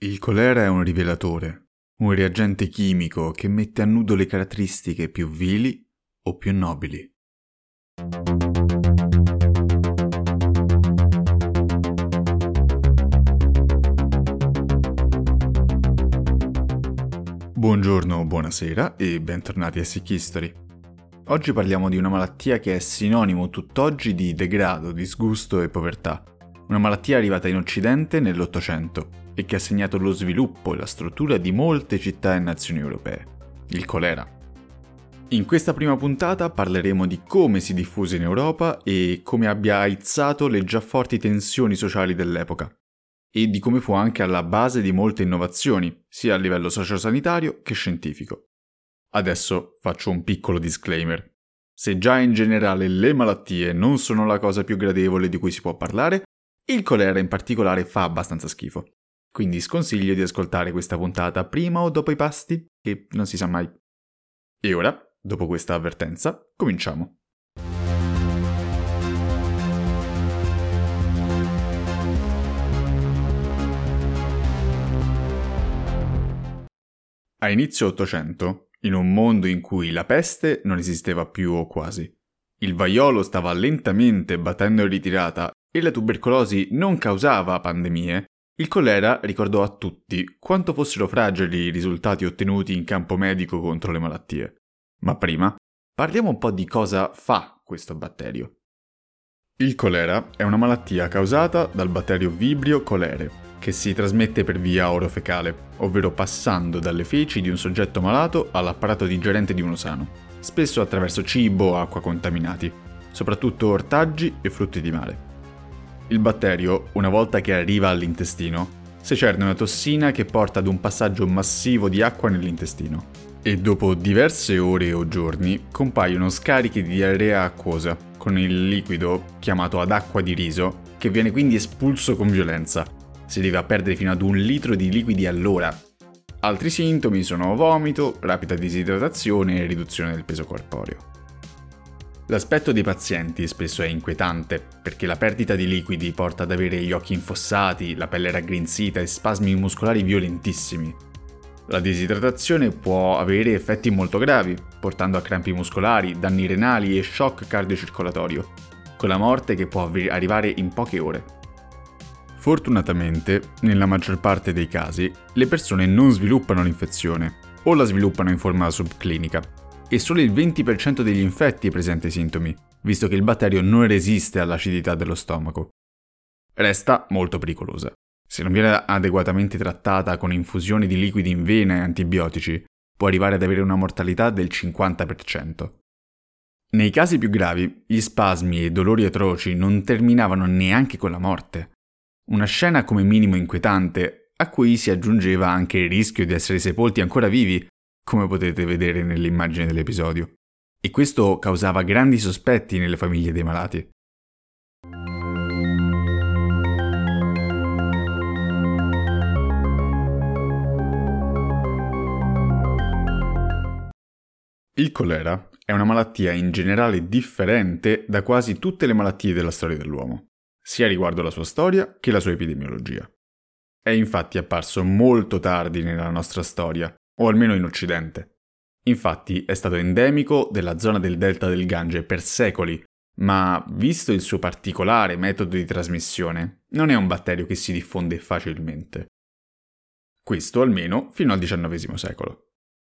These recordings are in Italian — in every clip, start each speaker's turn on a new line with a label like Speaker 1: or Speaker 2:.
Speaker 1: Il colera è un rivelatore, un reagente chimico che mette a nudo le caratteristiche più vili o più nobili. Buongiorno, buonasera e bentornati a Sick History. Oggi parliamo di una malattia che è sinonimo tutt'oggi di degrado, disgusto e povertà. Una malattia arrivata in Occidente nell'Ottocento e che ha segnato lo sviluppo e la struttura di molte città e nazioni europee, il colera. In questa prima puntata parleremo di come si diffuse in Europa e come abbia aizzato le già forti tensioni sociali dell'epoca, e di come fu anche alla base di molte innovazioni, sia a livello sociosanitario che scientifico. Adesso faccio un piccolo disclaimer. Se già in generale le malattie non sono la cosa più gradevole di cui si può parlare, il colera in particolare fa abbastanza schifo. Quindi sconsiglio di ascoltare questa puntata prima o dopo i pasti, che non si sa mai. E ora, dopo questa avvertenza, cominciamo. A inizio Ottocento, in un mondo in cui la peste non esisteva più o quasi, il vaiolo stava lentamente battendo in ritirata e la tubercolosi non causava pandemie, il colera ricordò a tutti quanto fossero fragili i risultati ottenuti in campo medico contro le malattie. Ma prima, parliamo un po' di cosa fa questo batterio. Il colera è una malattia causata dal batterio Vibrio cholere, che si trasmette per via orofecale, ovvero passando dalle feci di un soggetto malato all'apparato digerente di uno sano, spesso attraverso cibo o acqua contaminati, soprattutto ortaggi e frutti di mare. Il batterio, una volta che arriva all'intestino, secerne una tossina che porta ad un passaggio massivo di acqua nell'intestino e dopo diverse ore o giorni compaiono scarichi di diarrea acquosa con il liquido chiamato ad acqua di riso che viene quindi espulso con violenza. Si a perdere fino ad un litro di liquidi all'ora. Altri sintomi sono vomito, rapida disidratazione e riduzione del peso corporeo. L'aspetto dei pazienti spesso è inquietante, perché la perdita di liquidi porta ad avere gli occhi infossati, la pelle raggrinzita e spasmi muscolari violentissimi. La disidratazione può avere effetti molto gravi, portando a crampi muscolari, danni renali e shock cardiocircolatorio, con la morte che può arrivare in poche ore. Fortunatamente, nella maggior parte dei casi, le persone non sviluppano l'infezione o la sviluppano in forma subclinica, e solo il 20% degli infetti presenta i sintomi, visto che il batterio non resiste all'acidità dello stomaco. Resta molto pericolosa. Se non viene adeguatamente trattata con infusioni di liquidi in vena e antibiotici, può arrivare ad avere una mortalità del 50%. Nei casi più gravi, gli spasmi e dolori atroci non terminavano neanche con la morte. Una scena come minimo inquietante, a cui si aggiungeva anche il rischio di essere sepolti ancora vivi come potete vedere nell'immagine dell'episodio. E questo causava grandi sospetti nelle famiglie dei malati. Il colera è una malattia in generale differente da quasi tutte le malattie della storia dell'uomo, sia riguardo la sua storia che la sua epidemiologia. È infatti apparso molto tardi nella nostra storia o almeno in Occidente. Infatti è stato endemico della zona del delta del Gange per secoli, ma visto il suo particolare metodo di trasmissione, non è un batterio che si diffonde facilmente. Questo almeno fino al XIX secolo.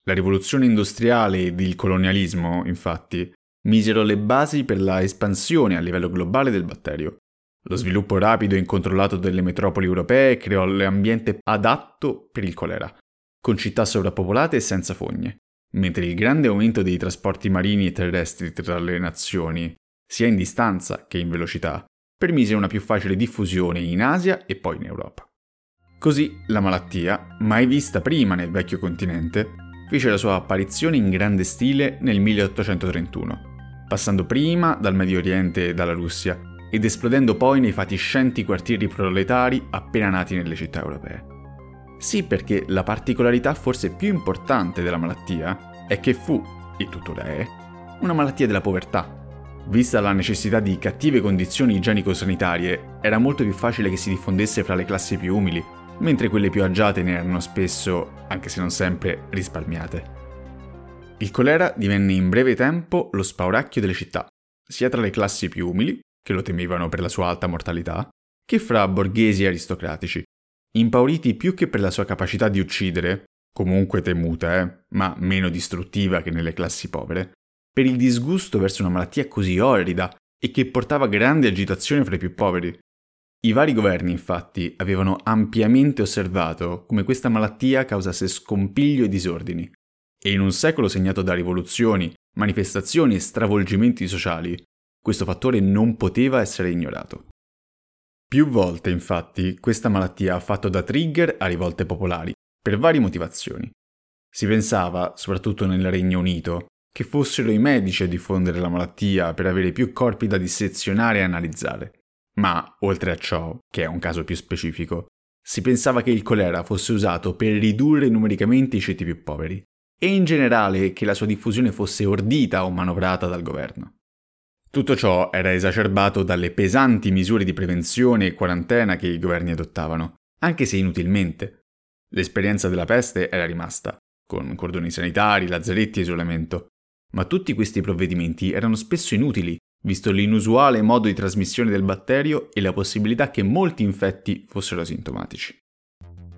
Speaker 1: La rivoluzione industriale ed il colonialismo, infatti, misero le basi per la espansione a livello globale del batterio. Lo sviluppo rapido e incontrollato delle metropoli europee creò l'ambiente adatto per il colera, con città sovrappopolate e senza fogne, mentre il grande aumento dei trasporti marini e terrestri tra le nazioni, sia in distanza che in velocità, permise una più facile diffusione in Asia e poi in Europa. Così la malattia, mai vista prima nel vecchio continente, fece la sua apparizione in grande stile nel 1831, passando prima dal Medio Oriente e dalla Russia ed esplodendo poi nei fatiscenti quartieri proletari appena nati nelle città europee. Sì, perché la particolarità forse più importante della malattia è che fu, e tuttora è, una malattia della povertà. Vista la necessità di cattive condizioni igienico-sanitarie, era molto più facile che si diffondesse fra le classi più umili, mentre quelle più agiate ne erano spesso, anche se non sempre, risparmiate. Il colera divenne in breve tempo lo spauracchio delle città, sia tra le classi più umili, che lo temevano per la sua alta mortalità, che fra borghesi aristocratici, impauriti più che per la sua capacità di uccidere, comunque temuta, eh, ma meno distruttiva che nelle classi povere, per il disgusto verso una malattia così orrida e che portava grande agitazione fra i più poveri. I vari governi, infatti, avevano ampiamente osservato come questa malattia causasse scompiglio e disordini, e in un secolo segnato da rivoluzioni, manifestazioni e stravolgimenti sociali, questo fattore non poteva essere ignorato. Più volte, infatti, questa malattia ha fatto da trigger a rivolte popolari, per varie motivazioni. Si pensava, soprattutto nel Regno Unito, che fossero i medici a diffondere la malattia per avere più corpi da dissezionare e analizzare. Ma, oltre a ciò, che è un caso più specifico, si pensava che il colera fosse usato per ridurre numericamente i ceti più poveri, e in generale che la sua diffusione fosse ordita o manovrata dal governo. Tutto ciò era esacerbato dalle pesanti misure di prevenzione e quarantena che i governi adottavano, anche se inutilmente. L'esperienza della peste era rimasta, con cordoni sanitari, lazzaretti e isolamento, ma tutti questi provvedimenti erano spesso inutili, visto l'inusuale modo di trasmissione del batterio e la possibilità che molti infetti fossero asintomatici.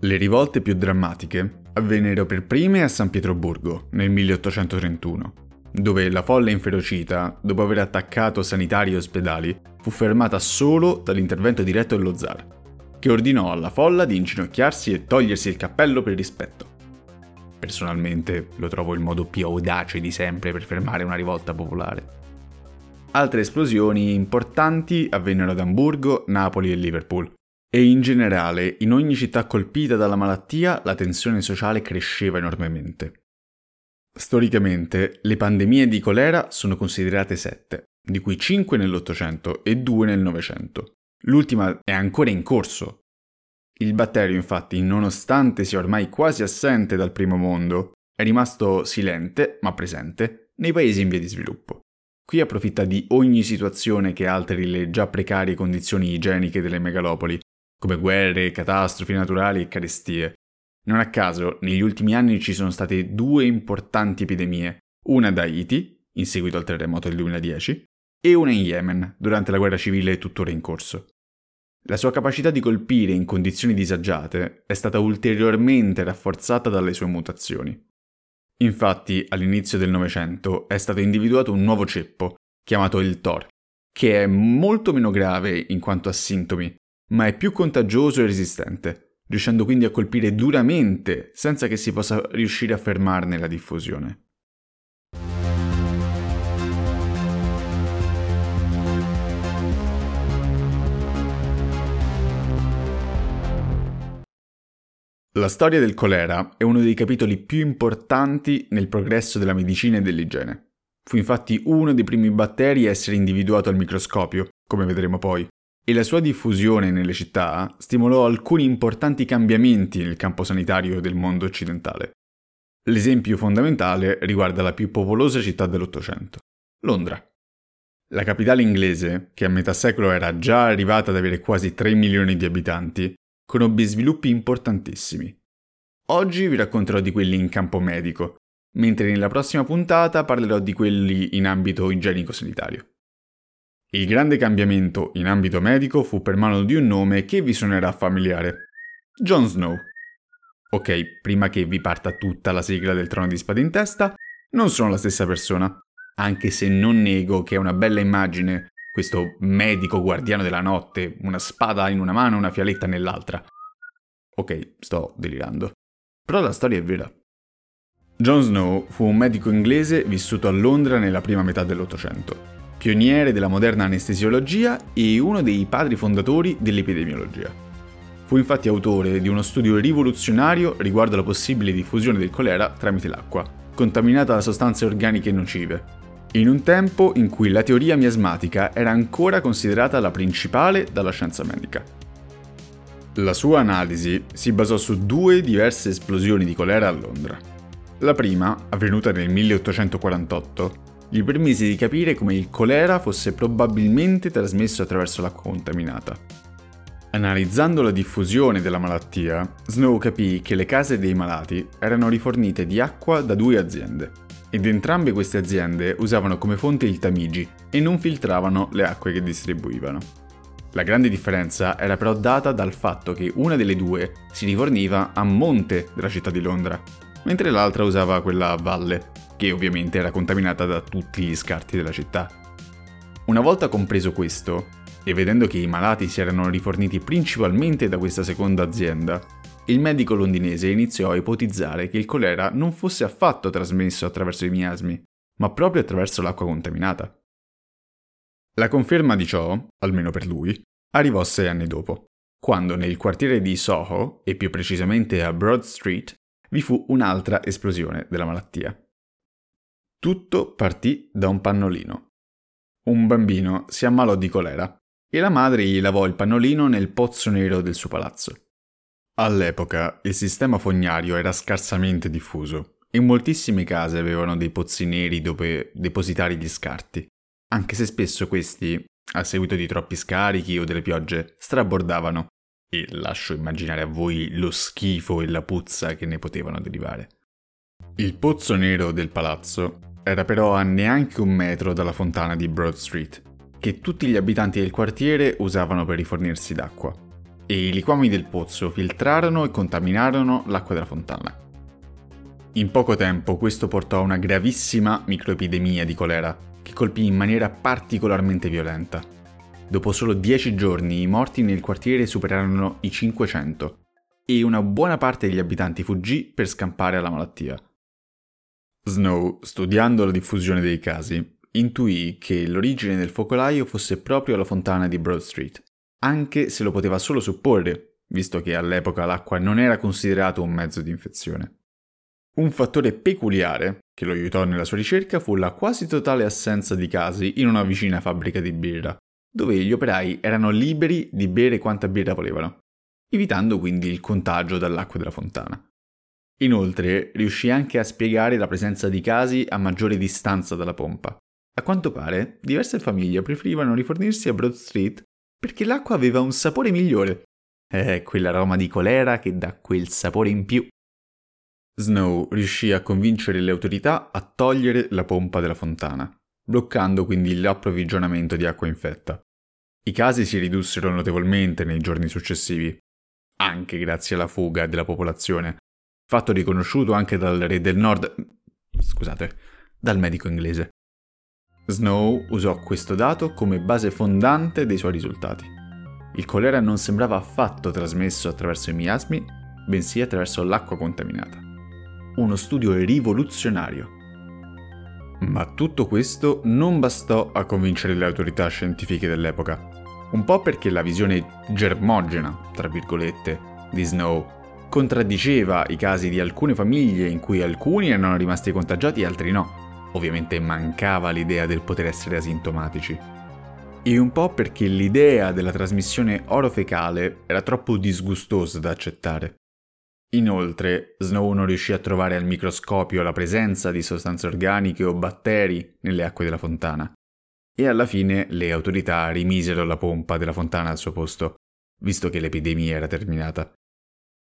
Speaker 1: Le rivolte più drammatiche avvennero per prime a San Pietroburgo nel 1831, dove la folla inferocita, dopo aver attaccato sanitari e ospedali, fu fermata solo dall'intervento diretto dello zar, che ordinò alla folla di inginocchiarsi e togliersi il cappello per rispetto. Personalmente lo trovo il modo più audace di sempre per fermare una rivolta popolare. Altre esplosioni importanti avvennero ad Amburgo, Napoli e Liverpool, e in generale, in ogni città colpita dalla malattia, la tensione sociale cresceva enormemente. Storicamente, le pandemie di colera sono considerate sette, di cui cinque nell'Ottocento e due nel Novecento. L'ultima è ancora in corso. Il batterio, infatti, nonostante sia ormai quasi assente dal primo mondo, è rimasto silente, ma presente, nei paesi in via di sviluppo. Qui approfitta di ogni situazione che alteri le già precarie condizioni igieniche delle megalopoli come guerre, catastrofi naturali e carestie. Non a caso, negli ultimi anni ci sono state due importanti epidemie, una ad Haiti, in seguito al terremoto del 2010, e una in Yemen, durante la guerra civile tuttora in corso. La sua capacità di colpire in condizioni disagiate è stata ulteriormente rafforzata dalle sue mutazioni. Infatti, all'inizio del Novecento è stato individuato un nuovo ceppo, chiamato il TOR, che è molto meno grave in quanto a sintomi, ma è più contagioso e resistente, riuscendo quindi a colpire duramente senza che si possa riuscire a fermarne la diffusione. La storia del colera è uno dei capitoli più importanti nel progresso della medicina e dell'igiene. Fu infatti uno dei primi batteri a essere individuato al microscopio, come vedremo poi, e la sua diffusione nelle città stimolò alcuni importanti cambiamenti nel campo sanitario del mondo occidentale. L'esempio fondamentale riguarda la più popolosa città dell'Ottocento, Londra. La capitale inglese, che a metà secolo era già arrivata ad avere quasi 3 milioni di abitanti, conobbe sviluppi importantissimi. Oggi vi racconterò di quelli in campo medico, mentre nella prossima puntata parlerò di quelli in ambito igienico-sanitario. Il grande cambiamento in ambito medico fu per mano di un nome che vi suonerà familiare. Jon Snow. Ok, prima che vi parta tutta la sigla del trono di spade in testa, non sono la stessa persona, anche se non nego che è una bella immagine questo medico guardiano della notte, una spada in una mano e una fialetta nell'altra. Ok, sto delirando. Però la storia è vera. Jon Snow fu un medico inglese vissuto a Londra nella prima metà dell'Ottocento pioniere della moderna anestesiologia e uno dei padri fondatori dell'epidemiologia. Fu infatti autore di uno studio rivoluzionario riguardo alla possibile diffusione del colera tramite l'acqua, contaminata da sostanze organiche nocive, in un tempo in cui la teoria miasmatica era ancora considerata la principale dalla scienza medica. La sua analisi si basò su due diverse esplosioni di colera a Londra. La prima, avvenuta nel 1848, gli permise di capire come il colera fosse probabilmente trasmesso attraverso l'acqua contaminata. Analizzando la diffusione della malattia, Snow capì che le case dei malati erano rifornite di acqua da due aziende ed entrambe queste aziende usavano come fonte il Tamigi e non filtravano le acque che distribuivano. La grande differenza era però data dal fatto che una delle due si riforniva a monte della città di Londra, mentre l'altra usava quella a valle, che ovviamente era contaminata da tutti gli scarti della città. Una volta compreso questo, e vedendo che i malati si erano riforniti principalmente da questa seconda azienda, il medico londinese iniziò a ipotizzare che il colera non fosse affatto trasmesso attraverso i miasmi, ma proprio attraverso l'acqua contaminata. La conferma di ciò, almeno per lui, arrivò sei anni dopo, quando nel quartiere di Soho, e più precisamente a Broad Street, vi fu un'altra esplosione della malattia. Tutto partì da un pannolino. Un bambino si ammalò di colera e la madre gli lavò il pannolino nel pozzo nero del suo palazzo. All'epoca il sistema fognario era scarsamente diffuso e moltissime case avevano dei pozzi neri dove depositare gli scarti, anche se spesso questi, a seguito di troppi scarichi o delle piogge, strabordavano e lascio immaginare a voi lo schifo e la puzza che ne potevano derivare. Il pozzo nero del palazzo era però a neanche un metro dalla fontana di Broad Street che tutti gli abitanti del quartiere usavano per rifornirsi d'acqua, e i liquami del pozzo filtrarono e contaminarono l'acqua della fontana. In poco tempo questo portò a una gravissima microepidemia di colera, che colpì in maniera particolarmente violenta. Dopo solo 10 giorni i morti nel quartiere superarono i 500 e una buona parte degli abitanti fuggì per scampare alla malattia. Snow, studiando la diffusione dei casi, intuì che l'origine del focolaio fosse proprio la fontana di Broad Street, anche se lo poteva solo supporre, visto che all'epoca l'acqua non era considerato un mezzo di infezione. Un fattore peculiare che lo aiutò nella sua ricerca fu la quasi totale assenza di casi in una vicina fabbrica di birra, dove gli operai erano liberi di bere quanta birra volevano, evitando quindi il contagio dall'acqua della fontana. Inoltre riuscì anche a spiegare la presenza di casi a maggiore distanza dalla pompa, a quanto pare, diverse famiglie preferivano rifornirsi a Broad Street perché l'acqua aveva un sapore migliore. È quell'aroma di colera che dà quel sapore in più. Snow riuscì a convincere le autorità a togliere la pompa della fontana, bloccando quindi l'approvvigionamento di acqua infetta. I casi si ridussero notevolmente nei giorni successivi, anche grazie alla fuga della popolazione, fatto riconosciuto anche dal re del nord, scusate, dal medico inglese. Snow usò questo dato come base fondante dei suoi risultati. Il colera non sembrava affatto trasmesso attraverso i miasmi, bensì attraverso l'acqua contaminata. Uno studio rivoluzionario. Ma tutto questo non bastò a convincere le autorità scientifiche dell'epoca, un po' perché la visione germogena, tra virgolette, di Snow contraddiceva i casi di alcune famiglie in cui alcuni erano rimasti contagiati e altri no Ovviamente mancava l'idea del poter essere asintomatici. E un po' perché l'idea della trasmissione orofecale era troppo disgustosa da accettare. Inoltre, Snow non riuscì a trovare al microscopio la presenza di sostanze organiche o batteri nelle acque della fontana. E alla fine le autorità rimisero la pompa della fontana al suo posto, visto che l'epidemia era terminata.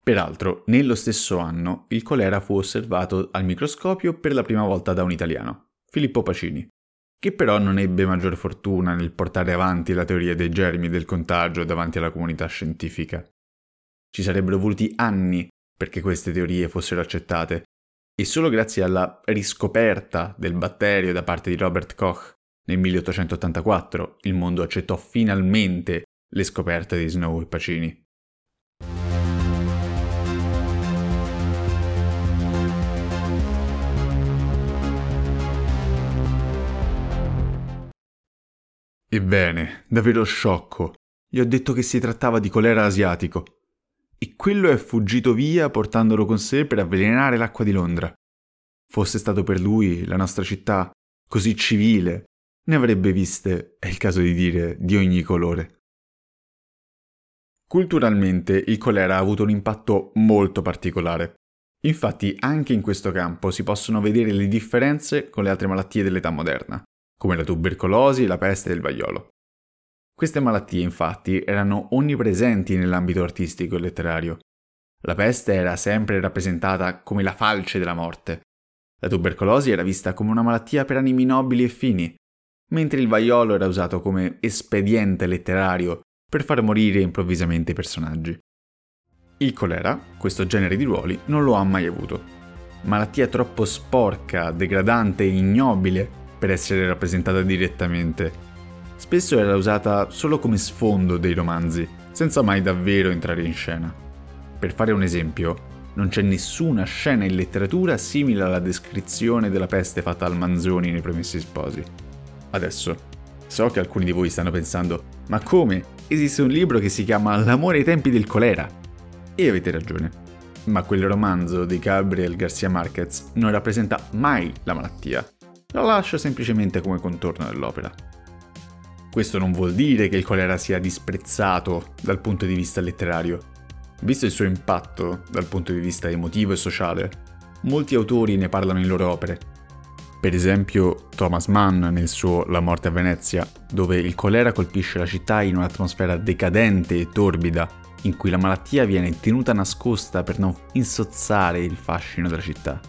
Speaker 1: Peraltro, nello stesso anno, il colera fu osservato al microscopio per la prima volta da un italiano, Filippo Pacini, che però non ebbe maggior fortuna nel portare avanti la teoria dei germi del contagio davanti alla comunità scientifica. Ci sarebbero voluti anni perché queste teorie fossero accettate, e solo grazie alla riscoperta del batterio da parte di Robert Koch nel 1884 il mondo accettò finalmente le scoperte di Snow e Pacini. Ebbene, davvero sciocco. Gli ho detto che si trattava di colera asiatico. E quello è fuggito via portandolo con sé per avvelenare l'acqua di Londra. Fosse stato per lui, la nostra città, così civile, ne avrebbe viste, è il caso di dire, di ogni colore. Culturalmente il colera ha avuto un impatto molto particolare. Infatti anche in questo campo si possono vedere le differenze con le altre malattie dell'età moderna come la tubercolosi, la peste e il vaiolo. Queste malattie infatti erano onnipresenti nell'ambito artistico e letterario. La peste era sempre rappresentata come la falce della morte. La tubercolosi era vista come una malattia per animi nobili e fini, mentre il vaiolo era usato come espediente letterario per far morire improvvisamente i personaggi. Il colera, questo genere di ruoli, non lo ha mai avuto. Malattia troppo sporca, degradante e ignobile per essere rappresentata direttamente. Spesso era usata solo come sfondo dei romanzi, senza mai davvero entrare in scena. Per fare un esempio, non c'è nessuna scena in letteratura simile alla descrizione della peste fatta al Manzoni nei Promessi Sposi. Adesso, so che alcuni di voi stanno pensando, ma come? Esiste un libro che si chiama L'amore ai tempi del colera. E avete ragione. Ma quel romanzo di Gabriel Garcia Marquez non rappresenta mai la malattia, la lascia semplicemente come contorno dell'opera. Questo non vuol dire che il colera sia disprezzato dal punto di vista letterario. Visto il suo impatto dal punto di vista emotivo e sociale, molti autori ne parlano in loro opere. Per esempio Thomas Mann nel suo La morte a Venezia, dove il colera colpisce la città in un'atmosfera decadente e torbida, in cui la malattia viene tenuta nascosta per non insozzare il fascino della città.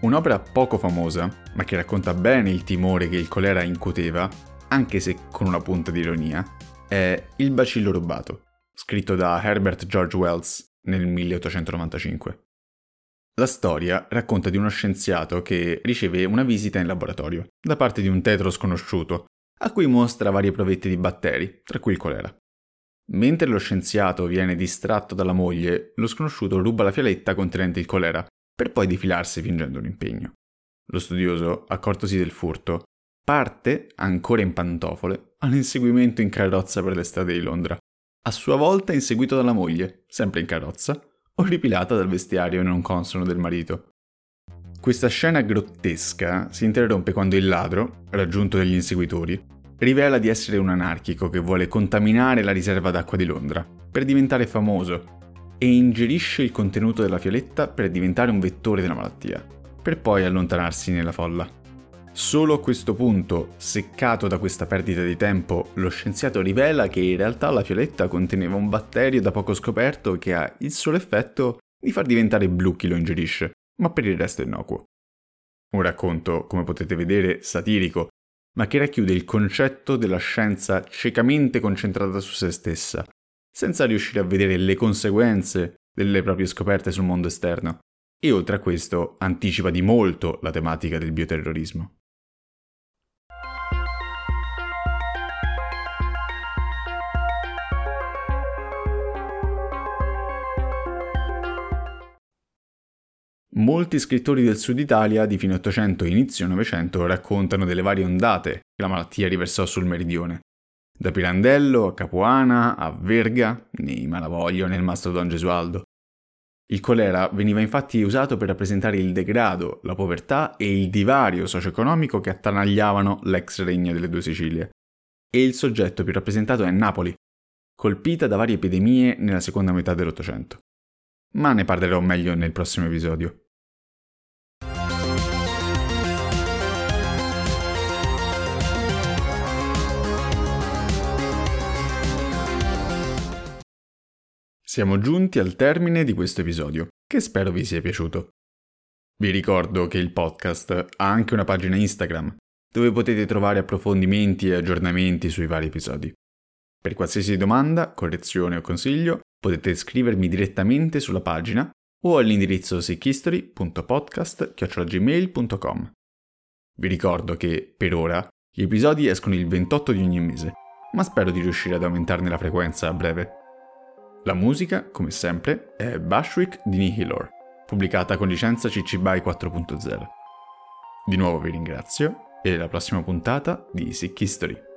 Speaker 1: Un'opera poco famosa, ma che racconta bene il timore che il colera incuteva, anche se con una punta di ironia, è Il bacillo rubato, scritto da Herbert George Wells nel 1895. La storia racconta di uno scienziato che riceve una visita in laboratorio da parte di un tetro sconosciuto, a cui mostra varie provette di batteri, tra cui il colera. Mentre lo scienziato viene distratto dalla moglie, lo sconosciuto ruba la fialetta contenente il colera per poi defilarsi fingendo un impegno. Lo studioso, accortosi del furto, parte, ancora in pantofole, all'inseguimento in carrozza per le strade di Londra, a sua volta inseguito dalla moglie, sempre in carrozza, orripilata dal vestiario non consono del marito. Questa scena grottesca si interrompe quando il ladro, raggiunto dagli inseguitori, rivela di essere un anarchico che vuole contaminare la riserva d'acqua di Londra per diventare famoso e ingerisce il contenuto della fialetta per diventare un vettore della malattia, per poi allontanarsi nella folla. Solo a questo punto, seccato da questa perdita di tempo, lo scienziato rivela che in realtà la fialetta conteneva un batterio da poco scoperto che ha il solo effetto di far diventare blu chi lo ingerisce, ma per il resto è innocuo. Un racconto, come potete vedere, satirico, ma che racchiude il concetto della scienza ciecamente concentrata su se stessa, senza riuscire a vedere le conseguenze delle proprie scoperte sul mondo esterno. E oltre a questo anticipa di molto la tematica del bioterrorismo. Molti scrittori del sud Italia di fine 800 e inizio 900 raccontano delle varie ondate che la malattia riversò sul meridione, da Pirandello a Capuana a Verga, nei Malavoglio nel Mastro Don Gesualdo. Il colera veniva infatti usato per rappresentare il degrado, la povertà e il divario socio-economico che attanagliavano l'ex regno delle due Sicilie. E il soggetto più rappresentato è Napoli, colpita da varie epidemie nella seconda metà dell'Ottocento. Ma ne parlerò meglio nel prossimo episodio. Siamo giunti al termine di questo episodio, che spero vi sia piaciuto. Vi ricordo che il podcast ha anche una pagina Instagram, dove potete trovare approfondimenti e aggiornamenti sui vari episodi. Per qualsiasi domanda, correzione o consiglio, potete scrivermi direttamente sulla pagina o all'indirizzo sickhistory.podcast.gmail.com. Vi ricordo che, per ora, gli episodi escono il 28 di ogni mese, ma spero di riuscire ad aumentarne la frequenza a breve. La musica, come sempre, è Bashwick di Nihilor, pubblicata con licenza CC BY 4.0. Di nuovo vi ringrazio e alla prossima puntata di Sick History.